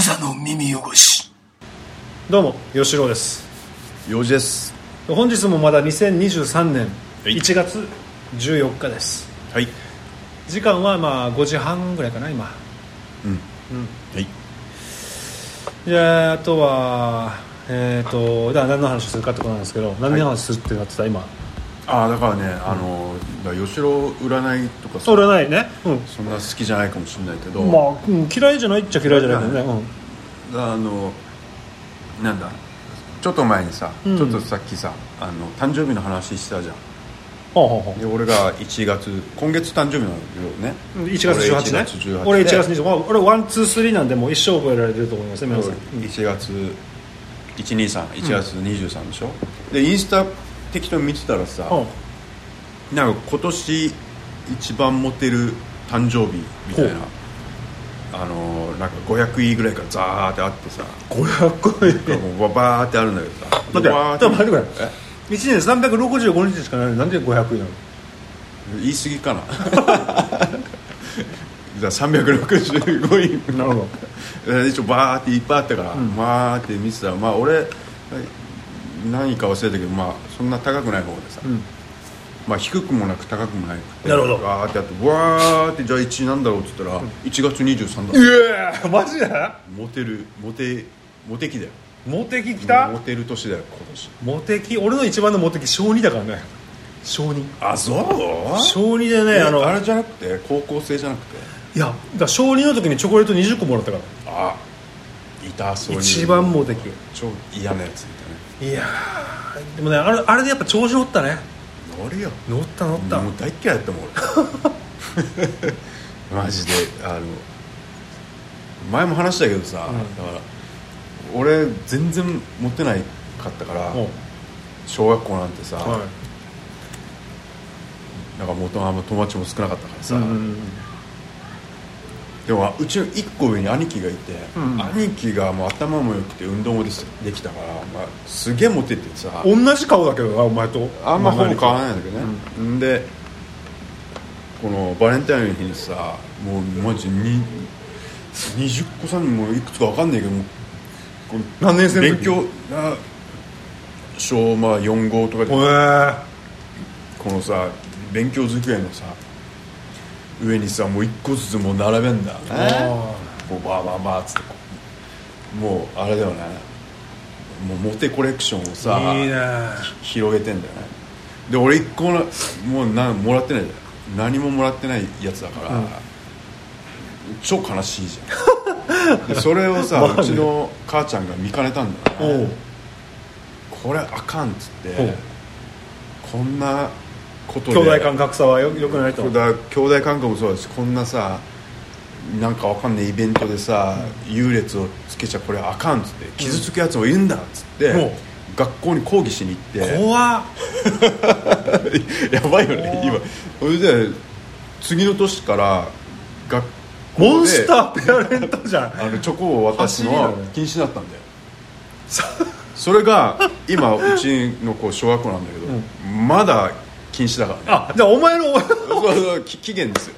無座の耳汚し。どうも吉郎です。用事です。本日もまだ2023年1月14日です。はい。時間はまあ5時半ぐらいかな今。うん。うん。はい。じゃああとはえっ、とでは何の話するかってことなんですけど何の話するってなってた今。ああだからね、あのだ吉郎占いとかさ占いね、うん、そんな好きじゃないかもしれないけど、まあ、うん嫌いじゃないっちゃ嫌いじゃないけどね、うんあのなんだちょっと前にさ、うん。ちょっとさっきさあの誕生日の話したじゃん。ほうほで俺が1月今月誕生日のよね。1月18日ね。俺1月28日俺 one two three なんでもう一生覚えられてると思いますね皆さん、1月1231月23でしょ、でインスタ適当に見てたらさ、うん、なんか今年一番モテる誕生日みたいなあのなんか500位ぐらいからザーってあってさ500位。バーってあるんだけどさ待って待ってくれ。1年365日しかないのになんで500位なの？言い過ぎかな。365位。なるほど。一応バーっていっぱいあったから、うん、バーって見てたらまあ俺何か忘れたけど、まあ、そんな高くない方でさ、うん。まあ、低くもなく高くもなくなるほど。ガーってやってわーってじゃあ1位なんだろうっつったら、1月23だ。いやーマジで？モテるモテモテ期だよ。モテ期きた？モテる年だよ今年。モテ期？俺の一番のモテ期小2だからね。小2あそう？小2でねあのあれじゃなくて？高校生じゃなくて？いやだ小2の時にチョコレート20個もらったから。あい痛そういう一番モテ期。超嫌なやつ。いやでもねあれあれでやっぱ調子乗ったね。乗るよ。乗った乗った。もう大嫌いだったもん俺。マジであの前も話したけどさ、うん、だから俺全然持ってないかったから小学校なんてさ、はい、なんかもとあんま友達も少なかったからさ、うんうんうん。でもうちの1個上に兄貴がいて、うん、兄貴がもう頭も良くて運動もでできたから、まあ、すげえモテてさ。同じ顔だけどなお前と。あんまほぼ変わらないんだけどね、うん、でこのバレンタインの日にさもうマジに20個さんもいくつか分かんないけどこの何年生の勉強小まあ4号とかで。このさ勉強机のさ上にさもう一個ずつもう並べんだ。もねうバーバーバーっつってもうあれだよね。もうモテコレクションをさいいね。広げてんだよね。で俺一個のもうなもらってないじゃ何ももらってないやつだから、うん、超悲しいじゃん。でそれをさ、ね、うちの母ちゃんが見かねたんだよね。これあかんっつってこんなことで。兄弟間格差はよよくないと。兄弟間隔もそうだしこんなさなんかわかんないイベントでさ、うん、優劣をつけちゃこれあかんっつって傷つくやつもいるんだっつって、う。ん、学校に抗議しに行って。怖 やばいよね今。それで次の年から学モンスターペアレントじゃん。あのチョコを渡すのは禁止だったんだよ。それが今うちの子小学校なんだけど、うん、まだ禁止だからね。あじゃあお前のお前のおそう期限ですよ。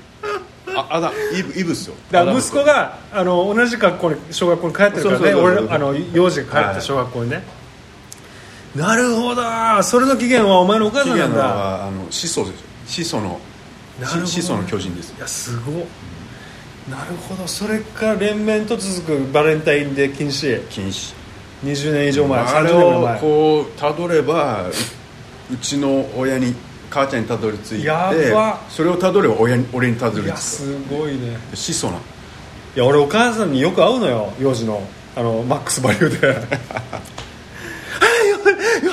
ああだイブイブっすよ。だ息子があの同じ学校に小学校に帰ってるからね。そうそうそうそう。俺のあの幼児が帰ってた小学校にね、なるほどそれの期限はお前のお母さんな限んだ。はあの始祖ですよ。始祖のなる始祖の巨人ですいやすごっ、なるほど。それから連綿と続くバレンタインデー禁止。禁止。20年以上前。あれをこうたどればううちの親に母ちゃんにたどり着いてそれをたどれば俺にたどり着く。いやすごいね。質素な。いや俺お母さんによく会うのよ幼児の。あのマックスバリューで。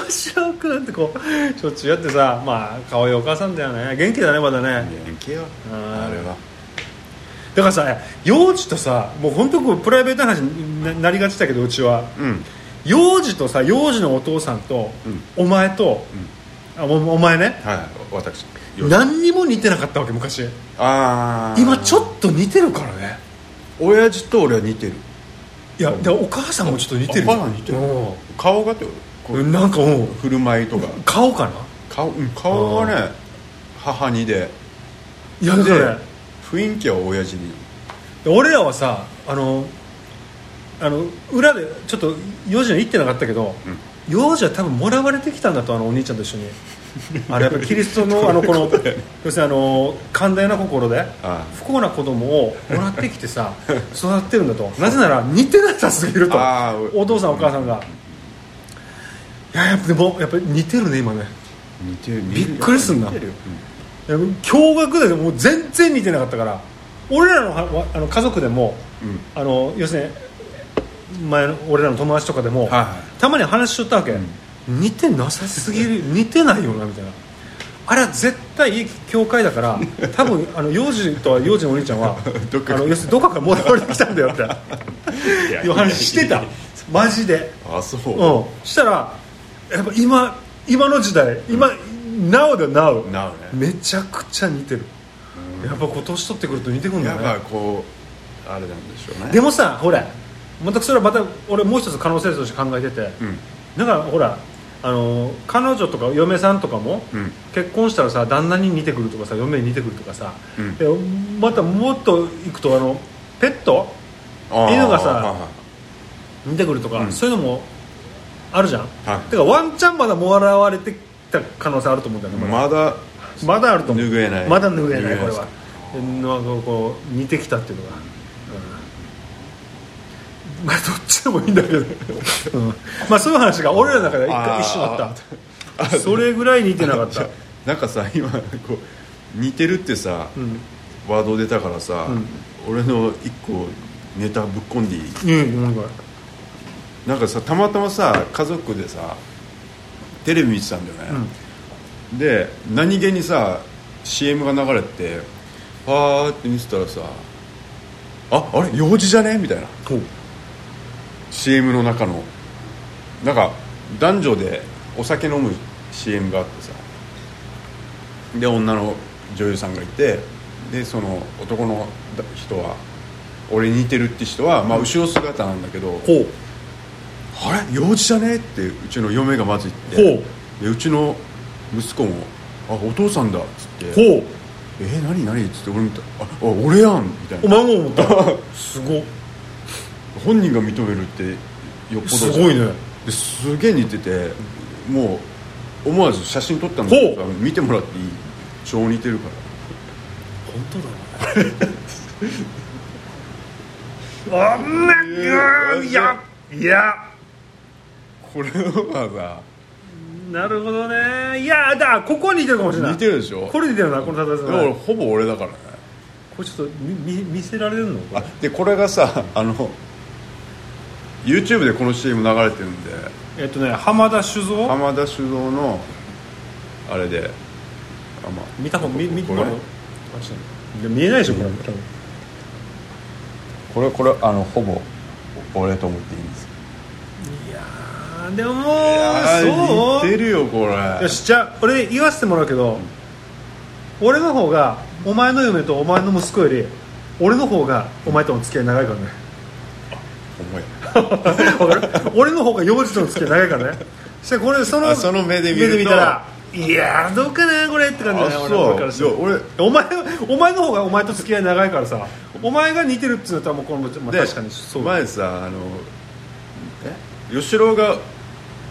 し尾くなんてこうしょっちゅうやってさまあ可愛いお母さんだよね。元気だねまだね。元気よ。あれは。だからさ幼児とさもう本当こうプライベートな話になりがちだけどうちは、うん、幼児とさ幼児のお父さんと、うん、お前と、うん。あお前ね。はい私。何にも似てなかったわけ昔。ああ今ちょっと似てるからね。親父と俺は似てる。いやでお母さんもちょっと似てるお母さん似てる。顔がってなんかもう振る舞いとか。顔かな？顔顔はね母にで。いやで雰囲気は親父に。俺らはさあのあの裏でちょっと4時に行ってなかったけど、うん。幼児は多分もらわれてきたんだとあのお兄ちゃんと一緒に。あれやっぱりキリストのあのこの要するにあの寛大な心であ不幸な子供をもらってきてさ 育ってるんだと。なぜなら似てなさすぎると。お父さんお母さんが。いややっぱでもやっぱり似てるね今ね。似てる。びっくりすんな。似てるよ。いや驚愕でもう全然似てなかったから。俺らのあの家族でもうんうん。あの要するに前の俺らの友達とかでも、はいはい。たまに話しとったわけ、似てなさすぎる 似てないよなみたいな。あれは絶対いい教会だから 多分あの幼児とは幼児のお兄ちゃんは どっかあの要するにどっかからもらわれてきたんだよって。いう話してた。マジで。あそう。うん。したらやっぱ今今の時代今、Now だ Now なおね。めちゃくちゃ似てる、やっぱ今年取ってくると似てくるんだやっぱこうあれなんでしょうね。でもさほらまたそれはまた俺もう一つ可能性として考えてて、うん。だからほらあの彼女とか嫁さんとかも、うん。結婚したらさ旦那に似てくるとかさ嫁に似てくるとかさ、うん。でまたもっといくとあのペット犬がさ似てくるとか、うん。そういうのもあるじゃん、はい。だからワンチャンまだもらわれてきた可能性あると思うんだよねまだ,、まだあると思う。拭えない。まだ拭えないこれは。なんかこう似てきたっていうのが、うんまあどっちでもいいんだけど、うん。まあそういう話が俺らの中で一回一瞬あった。それぐらい似てなかった。なんかさ今こう似てるってさ、うん。ワード出たからさ、うん。俺の一個ネタぶっ込んでいい？うんなんか。なんかさたまたまさ家族でさテレビ見てたんだよね、で何気にさ CM が流れてパーって見てたらさああれ幼児じゃね？みたいな CM の中のなんか男女でお酒飲む CM があってさ。で女の女優さんがいてでその男の人は俺に似てるって人は、まあ、後ろ姿なんだけど、ほう。あれ？幼児じゃね？ってうちの嫁がまず言ってほでうちの息子も「あお父さんだ」っつって。ほう「え何？何?」っつって俺見た「ああ俺やん」みたいおな前も思った。すご本人が認めるってよっぽど。すごいね。ですげえ似ててもう思わず写真撮ったんだけどさ見てもらっていい？超似てるから。本当だあんな いや。いやこれはなるほどね。いやだここに似てるかもしれない。さ似てるでしょ？これ似てるなこの例えだからほぼ俺だからね。これちょっと見見見せられるの？あでこれがさあの YouTube でこの CM 流れてるんで。えっとね浜田酒造？浜田酒造のあれで。あまあ。見た方見見てこれ？見えないでしょこれ。多分これこれあのほぼ俺と思っていいんです。いやーでももうあそう？似てるよこれ。よしじゃあ俺言わせてもらうけど俺の方がお前の嫁とお前の息子より俺の方がお前との付き合い長いからね。ほんまやわかる 俺の方が幼児との付き合い長いからね。そしてこれそのあその目で見ると。たらいやーどうかなこれって感じだ俺俺からお前お前の方がお前と付き合い長いからさお前が似てるって言ったらもうこの、まあ、で確かにそう。だ前さあのえ？吉郎が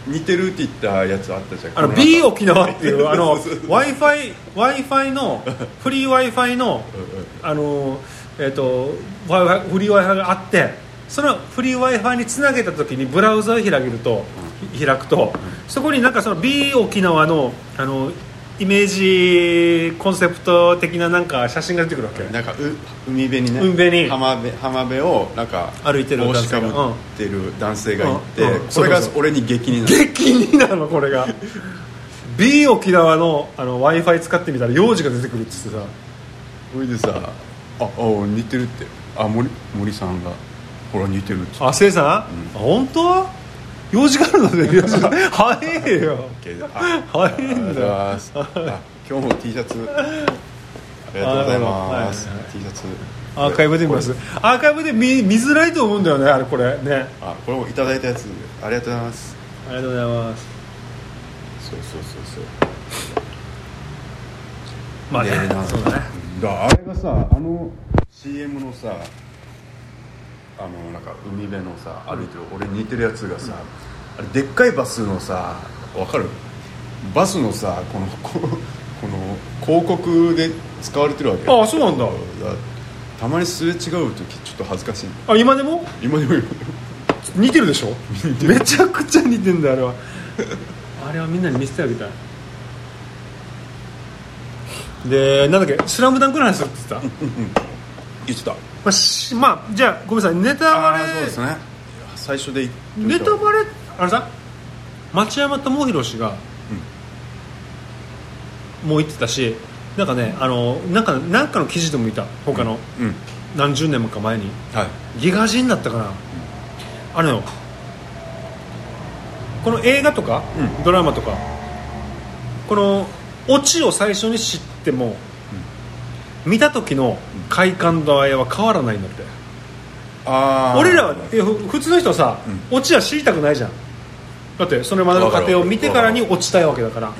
似てるって言ったやつあったじゃん。あの B 沖縄っていう あの w i f i w i f i の フリー w i f i のあのえっ、と Wi-Fi フリー w i f i があってそのフリー w i f i につなげた時にブラウザを開けると、ひ開くと、そこになんかその B 沖縄のあのイメージコンセプト的ななんか写真が出てくるわけ。なんかう海辺にね海辺に。浜辺浜辺をなんか歩いてる帽男性が。子かぶってる男性がいて、うん。うん。これが俺に激になる。激になるのこれが。B 沖縄の w i f i 使ってみたら幼児が出てくるっつってさ。それでさ「ああ似てる」って。あ森森さんが「ほら似てる」って。あせいさん、あ本当？用事があるので 用事。が早えよ。あ早いんだ。今日も T シャツ。ありがとうございます。あはいはい T シャツ。アーカイブで見ます。アーカイブで見見づらいと思うんだよねあれこれ。ね。あこれもいただいたやつ。ありがとうございます。ありがとうございます。そうそうそうそう。まあねそうだね。だあれがさあの CM のさあのなんか海辺のさ歩いてる俺に似てるやつがさ、あれでっかいバスのさわかる？バスのさこのこ この広告で使われてるわけ。ああそうなんだ。だたまにすれ違う時ちょっと恥ずかしい。あ今でも？今でも。似てるでしょ？めちゃくちゃ似てんだよあれは。あれはみんなに見せてあげたい。でなんだっけ「スラムダンクの話するって言ってた？言ってたまあ、しまあじゃあごめんなさいネタバレそうですね。最初で言ってネタバレあれさ町山智博氏が、もう言ってたしなんかねあのなんかなんかの記事でも見た他の、うん。何十年もか前に。はい。ギガ人だったかな、あれよこの映画とか、うん。ドラマとかこのオチを最初に知っても、見た時の快感度合いは変わらないんだって、ああ俺らは普通の人はさ、うオチは知りたくないじゃん。だってそれまでの過程を見てからに落ちたいわけだから。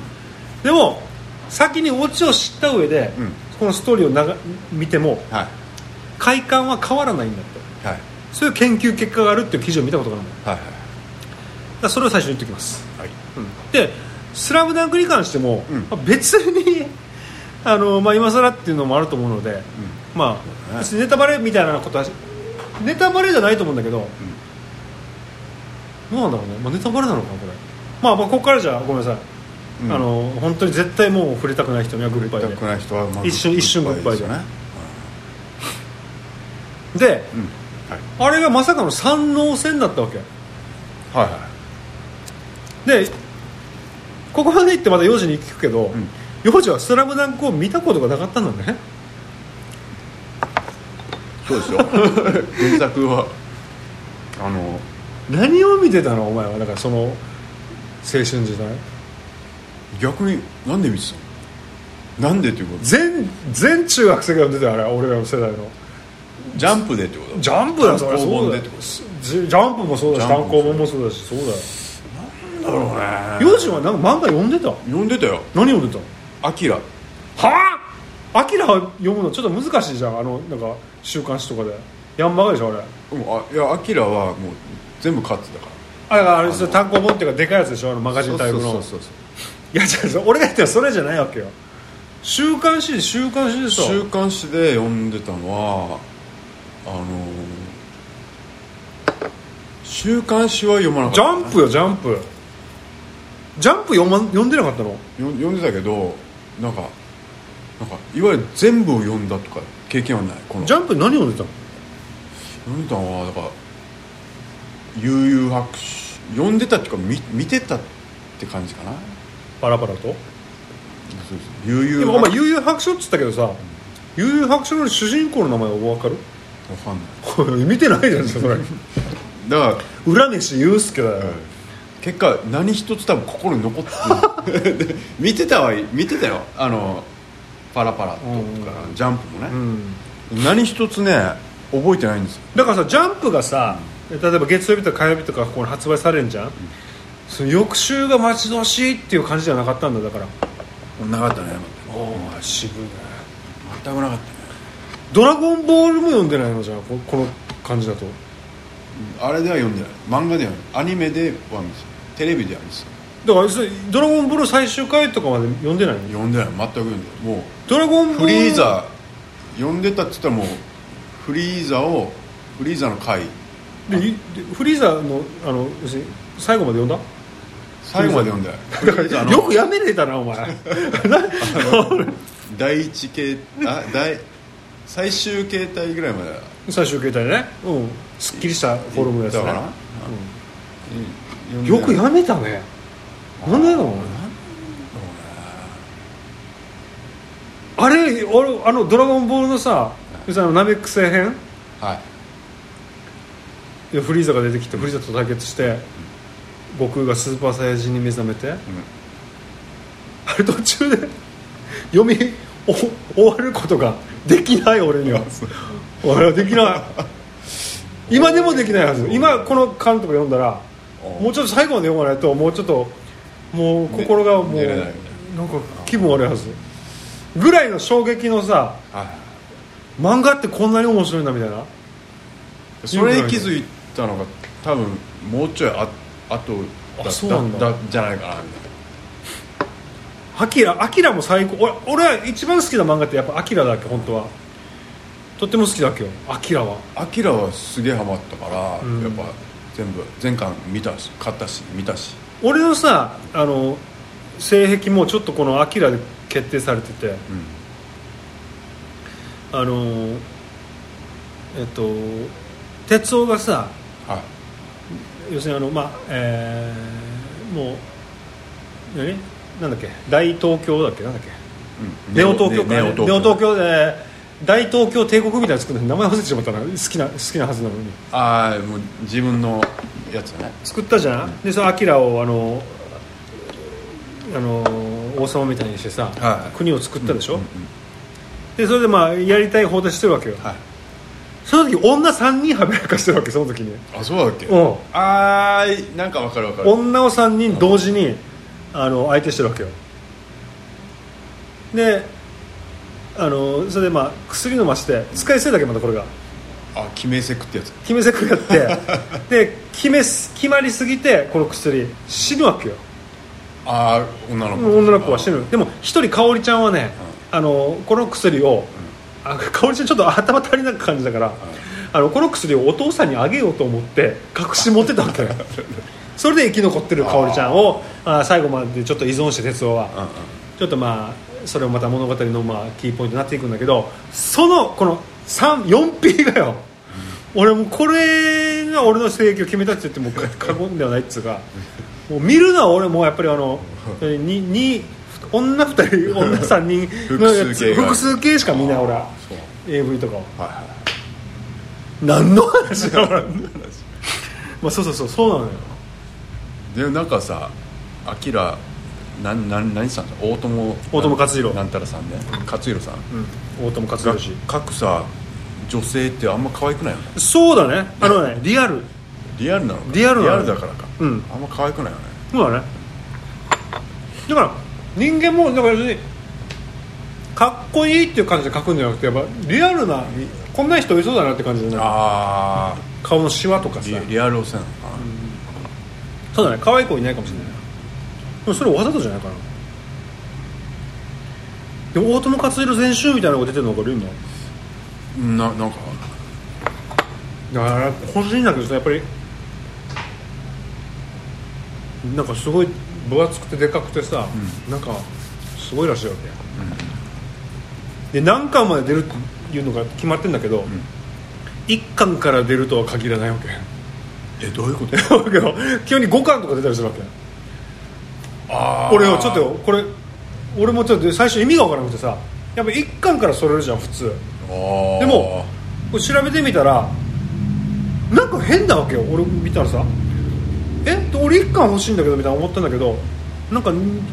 でも先にオチを知った上で、うん。このストーリーを長見てもはい。快感は変わらないんだって。はい。そういう研究結果があるっていう記事を見たことがあるの。だかはい。らそれを最初に言っておきます、はい。で「スラムダンクに関しても、うん。まあ別にあの、まあ、今更っていうのもあると思うので、まあ、ね。別にネタバレみたいなことはネタバレじゃないと思うんだけど、どうなんだろうね、まあ、ネタバレなのかなこれ、まあ、まあここからじゃあごめんなさい、うん。あの本当に絶対もう触れたくない人にはグッバイで。触れたくない人はまず一瞬一瞬グッバイで。であれがまさかの三能戦だったわけ。はいはでここまで行ってまだ幼児に聞くけど、ん幼児は「スラムダンクを見たことがなかったんだね。いそうですよ。原作は。あの何を見てたの？お前は。だからその青春時代。逆になんで見てたの？なんでっていうこと？全全中学生が読んでたよあれは俺らの世代の。ジャンプでってこと？ジャンプだよそれそうだジジャンプもそうだし単行本もそうだしそうだよ。だろうね。幼児はなんか漫画読んでた？読んでたよ。何読んでアキラ。たはあ？アキラ読むのちょっと難しいじゃん。あのなんか週刊誌とかで。ヤンマガでしょあれ。うんあいやアキラはもう全部勝ってたかあだからあれそれ単行本っていうかでかいやつでしょあのマガらジンタイプのそうそう。そうそういや違う俺が言ったらそれじゃないわけよ。週刊誌週刊誌でしょ。週刊誌で読んでたのはあのー週刊誌は読まなかった。ジャンプよジャンプ。ジャンプ読,、ま、読んでなかったの？よ読んでたけどなんかなんかいわゆる全部を読んだとか経験はないこの。ジャンプ何読んでたの？読んでたのはだから悠々白書読んでたっていうか見見てたって感じかな。パラパラと？そうそう。悠でもお前々白悠々白書って言ったけどさ悠々白書の主人公の名前は分かる？わかんない。見てないじゃんそれ。だから浦飯祐介だよ、結果何一つ多分心に残って見てたは見てたよ。あのパラパラとか、ジャンプもね、うん。何一つね覚えてないんですよ。だからさジャンプがさ例えば月曜日とか火曜日とかこう発売されるんじゃん、その翌週が待ち遠しいっていう感じじゃなかったんだだから。なかったね。おお渋いね。全くなかったね。ドラゴンボールも読んでないのじゃんここの感じだとあれでは読んでない。漫画ではアニメでは見てたテレビでは見てだからそれドラゴンボール最終回とかまで読んでないの？た読んでない。全く読んでない。もドラゴンうボールフリーザ読んでたって言ったらもうフリーザをフリーザの回。でいでフリーザのあの要するに最後まで読んだ？最後まで読んでない。フリーザの。よくやめれたなお前。な 第一形あ第最終形態ぐらいまで最終形態ね。うん。すっきりしたフォルムのやつね。だから、うん。よくやめたね。なんでだろうね。あれ俺あの「ドラゴンボール」のさナメック星編？はい。でフリーザが出てきてフリーザと対決して悟空がスーパーサイヤ人に目覚めて、あれ途中で読みお終わることができない俺には。俺はできない。今でもできないはず。今この巻とか読んだらおもうちょっと最後まで読まないともうちょっともう心がもう、なんか気分悪いはず。ぐらいの衝撃のさはい。漫画ってこんなに面白いんだみたいな。それに気づいたのが多分もうちょいああそうなんだだじゃないかなみたいアキラアキラも最高。俺俺は一番好きな漫画ってやっぱアキラだっけ本当は。とっても好きだっけよ。アキラは。なアキラはすげえハマったから、うん。やっぱ全部全巻見たし買ったし見たし。俺のさあの性癖もちょっとこのアキラで決定されてて。うん。あのえっと哲夫がさはい。要するにあのまあえーもう何？なんだっけ？大東京だっけ？なんだっけ？うん。ネオ東京か、ネネオ東京。で大東京帝国みたいなの作るの名前忘れてしまったな。好きな好きなはずなのに。ああもう自分のやつだね。作ったじゃん、でそのアキラをあのあの王様みたいにしてさ、はい国を作ったでしょ、うんうんでそれでまあやりたい放題してるわけよ、はい。その時女3人はべらかしてるわけその時に。あそうだっけ？うん。あーなんかわかるわかる。女を3人同時にあの相手してるわけよ。であのそれでまあ薬飲まして使い捨てだけまたこれが。あ決めセクってやつ。決めセクやって。で決めす決まりすぎてこの薬死ぬわけよ。ああ女の子。女の子は死ぬ。でも一人香織ちゃんはね、あのこの薬を、あ香織ちゃんちょっと頭足りなく感じだから、あのこの薬をお父さんにあげようと思って隠し持ってたわけよ それで生き残ってる香織ちゃんをあ最後までちょっと依存して哲夫は、うんうん。ちょっとまあそれもまた物語のまあキーポイントになっていくんだけどそのこの 4P がよ、俺もうこれが俺の性癖を決めたって言っても過言ではないっつうか。もう見るのは俺もやっぱりあのにに女2人女3人のやつ。複数形しか見ない俺。は AV とかを。はいはい。何の話だ俺。まあそうそうそうそうなのよでなんかさアキラなんなん何さんだ？大友大友克洋。なんたらさんね。克弘さん。うん。大友克が洋氏。各さ女性ってあんま可愛くないよね。そうだね。あのねリアル。リアルなのか？リアルなのリアルだからか、うん。あんま可愛くないよね。そうだね。だから人間もだから要するにかっこいいっていう感じで描くんじゃなくてやっぱリアルなこんな人いそうだなって感じじゃないあ顔のシワとかさ。あリリアルをせんのかな、そうだね可愛い子いないかもしれない。でもそれわざとじゃないかな。でも大友克洋全集みたいなのが出てるの分かる？今。ななんか。だから欲しいんだけどさやっぱり。なんかすごい分厚くてでかくてさ、なんかすごいらしいわけ、で何巻まで出るっていうのが決まってんだけど、一1巻から出るとは限らないわけえどういうこと？だけど急に5巻とか出たりするわけあ俺よちょっとよこれ俺もちょっと最初意味が分からなくてさやっぱ1巻からそれるじゃん普通。ででも調べてみたらなんか変なわけよ俺見たらさ。え？俺1巻欲しいんだけどみたいな思ったんだけどなんか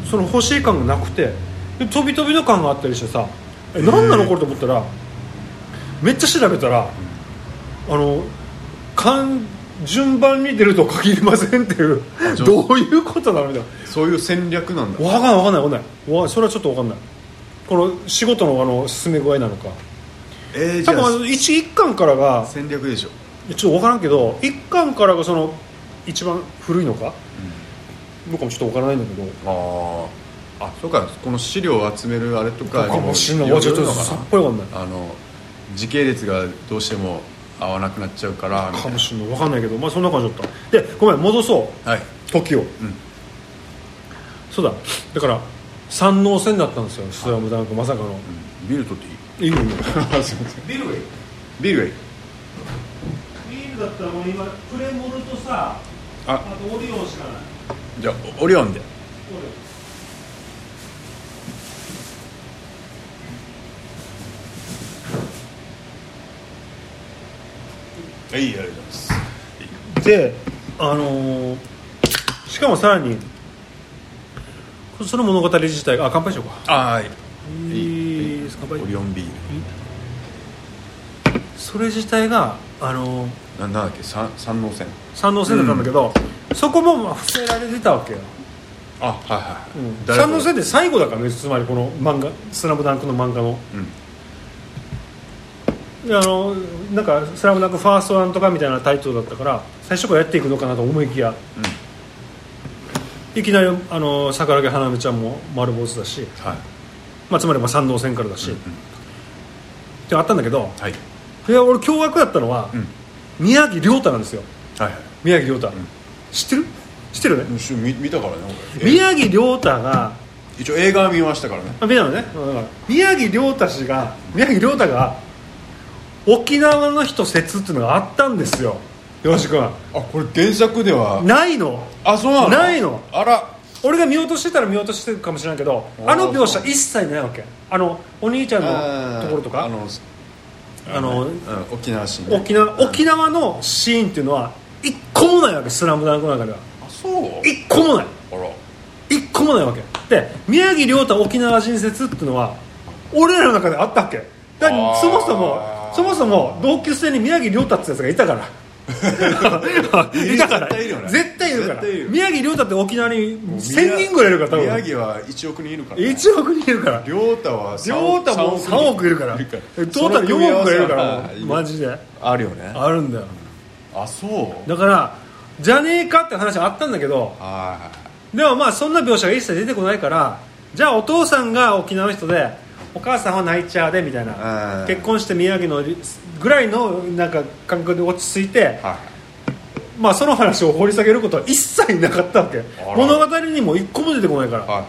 その欲しい感がなくてで飛び飛びの感があったりしてさえ何なのこれと思ったらめっちゃ調べたらあの巻順番に出るとは限りませんっていうどういうことなのみたいな。そういう戦略なんだ。わかんないわかんないわかんない。わそれはちょっとわかんない。この仕事のあの進め具合なのか。えー、じゃあ多分あの 1, 一巻からが戦略でしょ。ちょっと分からんけど1巻からがその一番古いのか、僕もちょっと分からないんだけど。あー。あそうか。この資料を集めるあれとかかもしんない。ちょっとさっぱり分かんない。なあの時系列がどうしても合わなくなっちゃうからかもしんない。分かんないけど。まあそんな感じだった。でごめん戻そう。なはい。時を、そうだ。だから三能戦だったんですよ「スラムダンクまさかの。ビール取っていい？いいよ。すいません。ビールがいいビールがいいビールだったらもう今プレモルとさあ。とオリオンしかない。じゃあオオリオンはいありがとうございます。であのーしかもさらにその物語自体があ乾杯しようか。あはい。いい。です乾杯。オリオンビール。それ自体があのーななんだっけ？三三能線。三能線だったんだけど、そこもまあ伏せられてたわけよ、あはいはい、うん、誰三能線って最後だからねつまりこの漫画「スラムダンクの漫画の。うん。であのなんか「スラムダンクファーストなんとかみたいなタイトルだったから最初からやっていくのかなと思いきや、いきなりあの桜木花芽ちゃんも丸坊主だし、はい。まあ、つまりまあ山王線からだし、ってあったんだけどはい。いや俺驚愕だったのは、うん。宮城亮太なんですよ。はいはい。宮城亮太、知ってる？知ってるね、見見たからね俺。宮城亮太が一応映画は見ましたからね。あ見たのね。だから宮城亮太氏が宮城亮太が沖縄の人説っていうのがあったんですよ。よし君あこれ原作では？ないの。あそうなの？ないの。あら。俺が見落としてたら見落としてるかもしれないけどあの描写一切ないわけ。あのお兄ちゃんのところとか？あのあのうん沖縄市ね沖縄沖縄のシーンっていうのは一個もないわけ「スラムダンクの中では。あそう？一個もない。あら。一個もないわけ。で宮城亮太沖縄人説っていうのは俺らの中であったっけ？だそもそもそもそも同級生に宮城亮太ってやつがいたから。いたから。絶対いるから。宮城亮太って沖縄に1000人ぐらいいるから宮城は1億人いるから1億人いるから。亮太は3亮太も3億いるから。トータル4億ぐらいいる。からマジで。あるよね。あるんだよ。あそう？だからじゃねえかって話あったんだけどはでもまあそんな描写が一切出てこないからじゃあお父さんが沖縄の人でお母さんはナイチャーでみたいな。うん。結婚して宮城のぐらいのなんか感覚で落ち着いてい。はまあその話を掘り下げることは一切なかったわけ。ら。物語にも一個も出てこないから。いはいは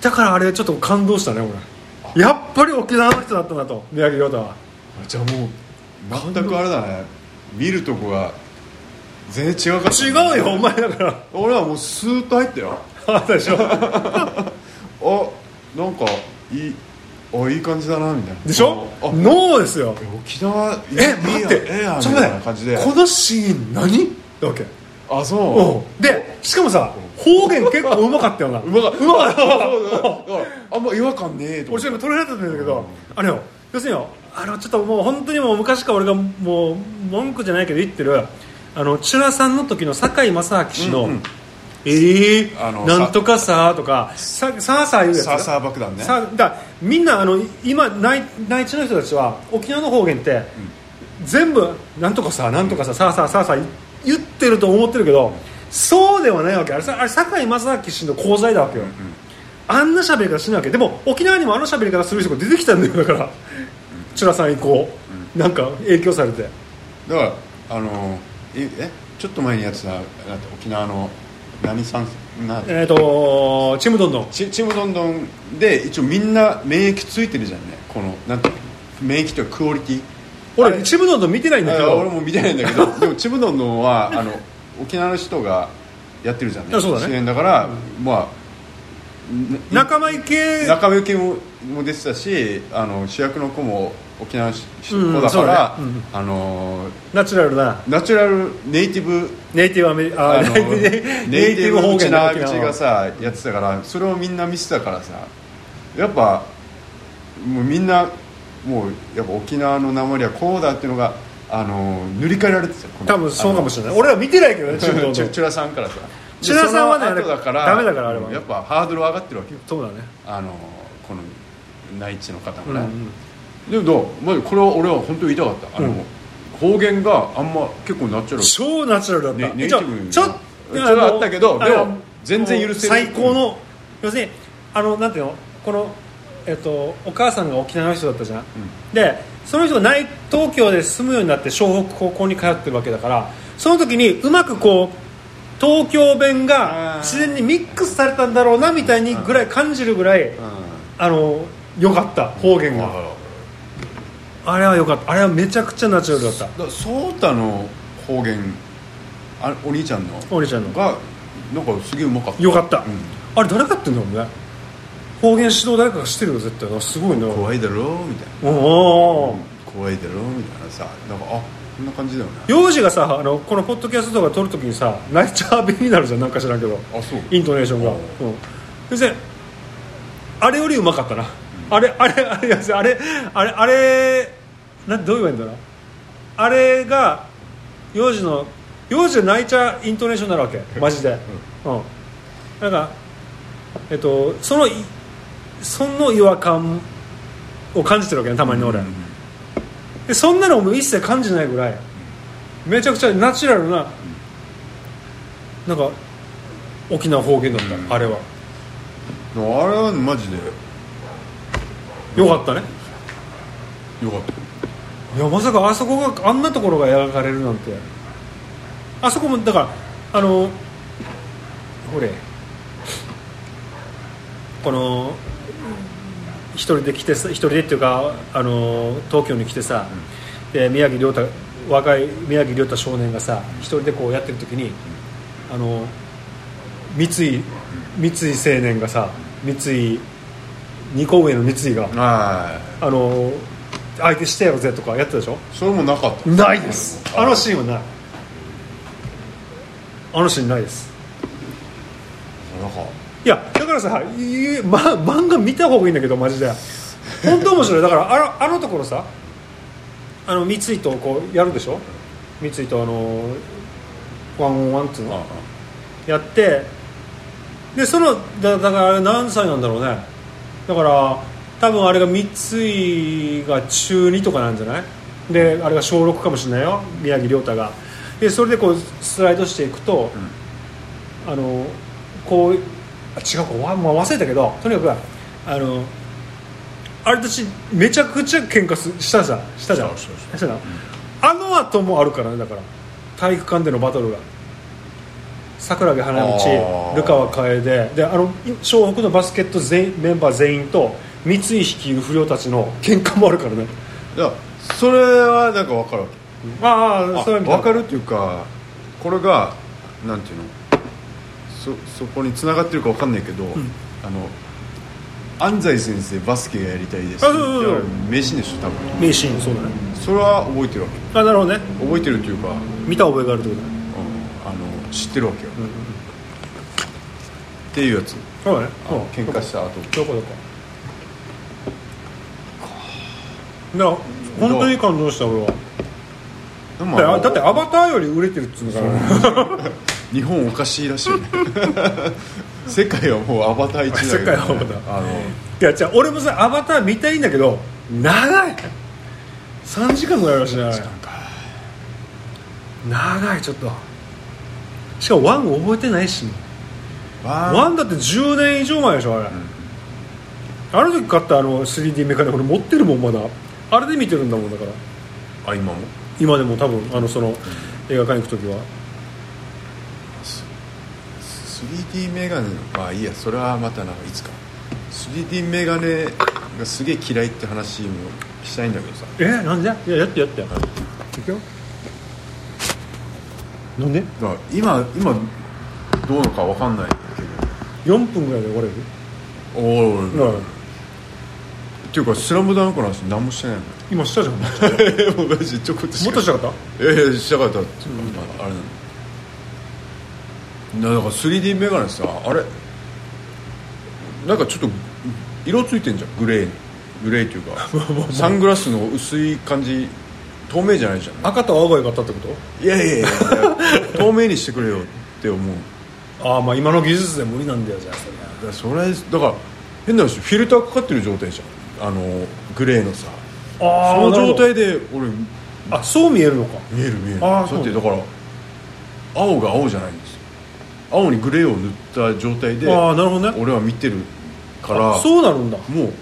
だからあれちょっと感動したね俺。やっぱり沖縄の人だったなと宮城亮太は。いじゃあもう全くあれだね。見るとこが全然違うか違うよお前だから。俺はもうスーッと入ったよ。あったでしょ。あなんかいいあいい感じだなみたいな。でしょ？あノーですよ。沖縄いいえ待ってやええやんみちょっとたいな感じで。待ってこのシーン何？だわけ。あそう。うん。でしかもさ方言結構うまかったよな。うまかった。うまかった。だからあんま違和感ねえと思って。俺ちょっと取れなかったんだけどあれよ要するによあのちょっともう本当にもう昔から俺がもう文句じゃないけど言ってるあのチュラさんの時の堺正明氏のうんうん「ええあのなんとかさ」とか「ささあさあ」言うやつ？サーサー爆弾ね。さあだみんなあの今内内地の人たちは沖縄の方言って、全部「なんとかさなんとかささあさあさあさあ」言ってると思ってるけどそうではないわけ。あれさあれ堺正明氏の功罪だわけよ、あんな喋り方しないわけ。でも沖縄にもあの喋り方する人が出てきたんだよだから。チュラさん以降、なんか影響されて。だからあのええ？ちょっと前にやってた沖縄の何さんなえっ、とちむどんどん。ちちむどんどんで一応みんな免疫ついてるじゃんね。このなんて免疫というかクオリティ？俺ちむどんどん見てないんだけあど俺も見てないんだけど。でもちむどんどんはあの沖縄の人がやってるじゃんね。あそうだね。だから、まあ仲間池中村家もも出てたしあの主役の子も沖縄のうん子だから、あのナチュラルなナチュラルネイティブネイティブアメリああのネイティブネイティブ方言沖縄。だ口がさやってたからそれをみんな見せたからさやっぱもうみんなもうやっぱ沖縄の鉛はこうだっていうのがあの塗り替えられてた多分そうかもしれない。俺は見てないけどね ちむどんどんチュチュラさんからさチュラさんはねだからダメだからあれは。やっぱハードル上がってるわけよ。そうだね。あのこの内地の方もね、んでもこれは俺は本当に言いたかった。あの、うん。方言があんま結構ナチュラル。超ナチュラルだった、ねネイティブちょっちょっとあったけどでも全然許せる。最高の要するにあのなんていうの？このえっとお母さんが沖縄の人だったじゃん、でその人が内東京で住むようになって湘北高校に通ってるわけだからその時にうまくこう東京弁が自然にミックスされたんだろうなみたいにぐらい感じるぐらいあの良かった方言が。あれは良かった。あれはめちゃくちゃナチュラルだった。だから颯太の方言あお兄ちゃんの？お兄ちゃんの。がなんかすげえうまかった。よかった、うん。あれ誰かってんだろうね。方言指導誰かがしてるよ絶対。すごいな。怖いだろみたいな。おお怖いだろみたいなさ。なんかあこんな感じだよね。幼児がさあのこのポッドキャストとか撮るときにさナイチャー弁になるじゃんなんか知らんけど。あそう。イントネーションが、あうん、別にあれよりうまかったな、あれあれあれいやあれあれあれなんどう言えばいいんだろう。あれが幼児の幼児で泣いちゃイントネーションになるわけ。マジで、うん。なんかえっとそのいその違和感を感じてるわけねたまに俺、うんでそんなのも一切感じないぐらいめちゃくちゃナチュラルななんか沖縄方言だった、うん。あれは。あれはマジで。よかったね。よかった。いやまさかあそこがあんなところが描かれるなんて。あそこもだからあのほれ。この一人で来てさ一人でっていうかあの東京に来てさ、で宮城亮太若い宮城亮太少年がさ一人でこうやってる時にあの三井三井青年がさ三井二個上の三井がはあの相手してやろうぜとかやってたでしょ？いそれもなかった。ないです。あのシーンはない。あのシーンないです。いやさいま、漫画見た方がいいんだけどマジで。本当面白い。だからあのあのところさあの三井とこうやるでしょ？三井とあのワンオンワンっつうのやってでそのだだからあれ何歳なんだろうね。だから多分あれが三井が中2とかなんじゃない？であれが小6かもしれないよ。宮城亮太が。でそれでこうスライドしていくと、あのこうあ違うか。わ、まあ、忘れたけどとにかくあのあれたちめちゃくちゃ喧嘩すしたさしたじゃん。したしたしたなあの後もあるからねだから。体育館でのバトルが。桜木花あ道ー流川楓。であの湘北のバスケット全員メンバー全員と三井率いる不良たちの喧嘩もあるからね。いやそれはなんか分かる。わけあああそういう意味だ分かるっていうかこれがなんていうの？そそこに繋がってるか分かんないけど、あの安西先生バスケがやりたいですあそうそうそういや名シーンでしょ多分。名シーンそうだね。それは覚えてるわけあなるほどね。覚えてるっていうか、うん、見た覚えがあるってことだ。ねあの知ってるわけよ、っていうやつ。そうだね。喧嘩した後。どこどこだ本当に感動した俺は。だってアバターより売れてるっつうのからね日本おかしいらしいよね。世界はもうアバター1だけど、ね、世界はアバターあのいやじゃあ俺もさアバター見たいんだけど長い。3時間ぐらいあるしね長いちょっと。しかもワン覚えてないし。ワワンだって10年以上前でしょあれ、あの時買ったあの 3D メカニ俺持ってるもんまだ。あれで見てるんだもんだから。あ今も？今でも多分あのその映画館行く時は 3D メガネまあいいやそれはまたなんかいつか。3D メガネがすげえ嫌いって話もしたいんだけどさ。えなんで？いややってやって。いくよ。なんで？だから今今どうのかわかんないけ4分ぐらいで終われる？どおお、うん。っていうか「スラムダンクの話何もしてない今したじゃん。もっとしたかっええしたかった。うか、まあ、あれなのだから 3D メガネさあれ？なんかちょっと色ついてんじゃんグレーに。グレーっていうか サングラスの薄い感じ透明じゃないじゃん。た赤と青が良かったってこと？いやいやいや 透明にしてくれよって思う。ああまあ今の技術で無理なんだよじゃあそれだからそれだから変な話フィルターかかってる状態じゃん。あのグレーのさ。あその状態で俺あそう見えるのか。見える見える。あーだってだから青が青じゃないんですよ青にグレーを塗った状態でああなるほどね。俺は見てるからあそうなるんだ。もう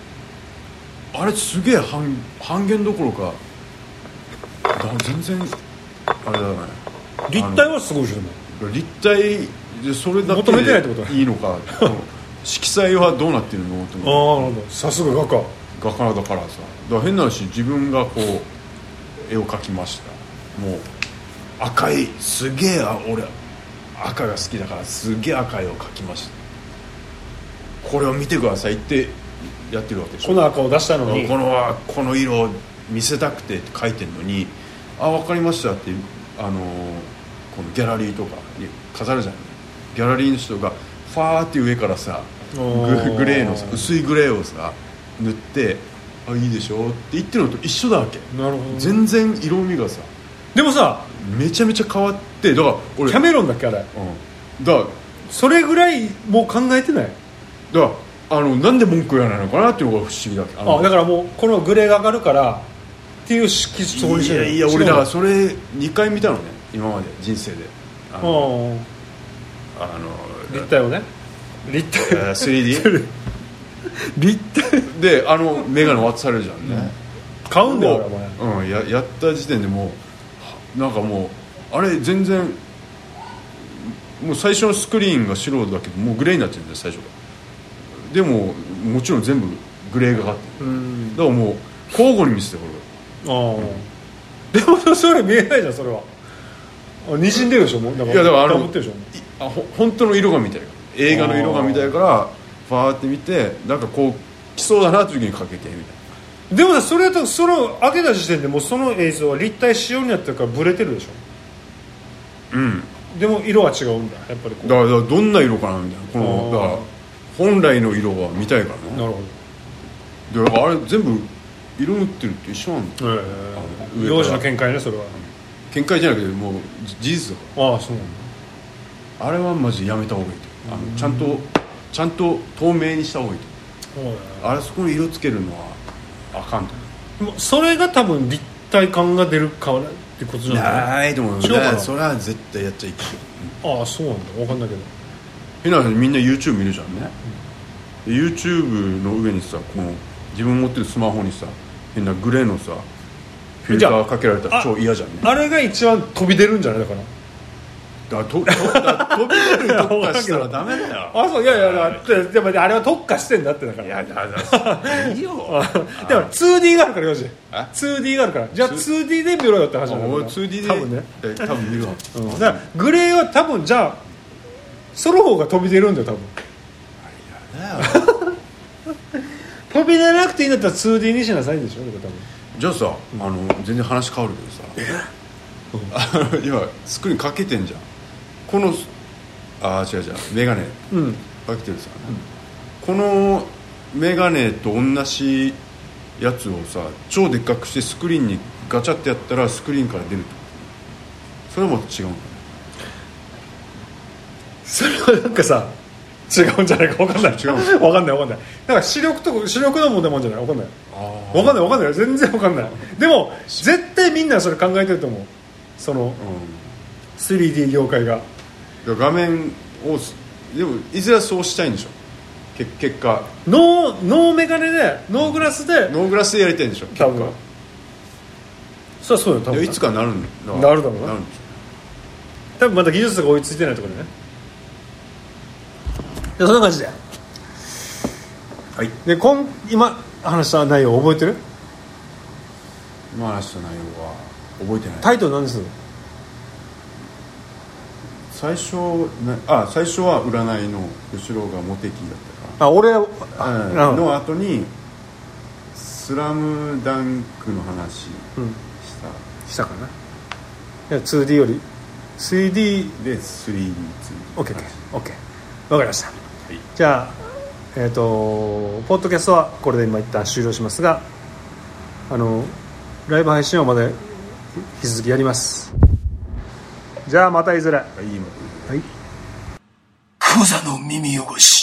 あれすげえ半半減どころかだ全然あれだね。立体はすごいじゃない立体でそれだけ求めてないってことでいいのか 色彩はどうなってるのとああ思って。なるほど。さすが画家。画家だからさ。だから変な話自分がこう絵を描きました。もう赤いすげえあ俺赤が好きだからすげえ赤い絵を描きました。これを見てくださいってやってるわけでしょ。この赤を出したのに。このこの色を見せたくてって書いてるのに「あ分かりました」ってあのーこのギャラリーとかに飾るじゃん。ギャラリーの人がファーって上からさグレーのさ薄いグレーをさ塗って「あいいでしょ」って言ってるのと一緒だわけ。なるほど全然色味がさでもさめちゃめちゃ変わってだから俺キャメロンだっけあれ。うん、だからそれぐらいもう考えてない。だからあのなんで文句言わないのかなっていうのが不思議だあだからもうこのグレーが上がるからっていう式そこにしてるいやいや俺だからそれ2回見たのね今まで人生で。あのああの立体をね。立体。えー 3D 立体。であの眼鏡渡されるじゃんね、買うんだよお前。うん、ややった時点でもうはなんかもうあれ全然もう最初のスクリーンが白だけどもうグレーになってるんだよ。最初がでももちろん全部グレーがかってる。だからもう交互に見せてこれああでもそれ見えないじゃんそれは。あにじんでるでしょもうだれいやだからあのあほ本当の色が見たいから映画の色が見たいからファーって見てなんかこう来そうだなって時にかけてみたいな。でもさそれとその開けた時点でもうその映像は立体仕様になってるからブレてるでしょ？うん。でも色は違うんだやっぱりこう。だからどんな色かなみたいなこのだから本来の色は見たいからね。なるほでだからあれ全部色塗ってるって一緒なんだよ。ど、え。え上から。幼児の見解ねそれは。見解じゃなくてもうじ事実だかああそうなんだ。らあれはマジやめた方がいいと。あのちゃんとちゃんと透明にした方がいいと。あれそこに色つけるのはあかんと。それが多分立体感が出るからってことじゃない？ないと思う違うかな？だからそれは絶対やっちゃいけないああそうなんだ。分かんないけど。ひなみんな YouTube 見るじゃんね、で YouTube の上にさこの自分持ってるスマホにさ変なグレーのさフィルターかけられたらあ超嫌じゃんね。あれが一番飛び出るんじゃない？だからだと飛び出る特化したらダメだよ。あそういやいやだってでもあれは特化してんだってだから。いやだだいいよ。でも 2D があるからよしえ？2D があるから。じゃあ 2D で見ろよって話なんだ俺から 2D で多分ね、え多分見るわ。うん、だからグレーは多分じゃあその方が飛び出るんだよ多分。だよ 飛び出なくていいんだったら 2D にしなさいんでしょ？多分。じゃあさあの全然話変わるけどさ。今スクリーンかけてんじゃんこのああ違う違うメガネ。うん。かけてるさ、このメガネと同じやつをさ超でっかくしてスクリーンにガチャってやったらスクリーンから出るってこと。それはまた違うそれはなんかさ違うんじゃないか？分かんない。違う分かんない分かんない。だから視力とか視力のもあるんじゃない？分かんない。あ分かんない分かんない。全然分かんない。でも絶対みんなそれ考えてると思う。そのうん。3D 業界が画面をすでもいずれはそうしたいんでしょ。け結果。ノーノーメガネでノーグラスでノーグラスでやりたいんでしょ。結果。多分そりゃそうよ多分。いつかなるんだなるだろうな。なるんでし多分まだ技術が追いついてないところでね。でそんな感じで。ょはい。で今今話した内容覚えてる？今話した内容は覚えてない。タイトル何です最初なあ最初は占いの後ろがモテキだったかあ俺うんの後に「スラムダンクの話うん。した、したかな。いや 2D より。3D で 3D オッケーオッケーわかりました、じゃあえっ、とポッドキャストはこれで今一旦終了しますがあのライブ配信はまだ引き続きやりますじゃあまたいずれ。はい。今はい。クザの耳汚し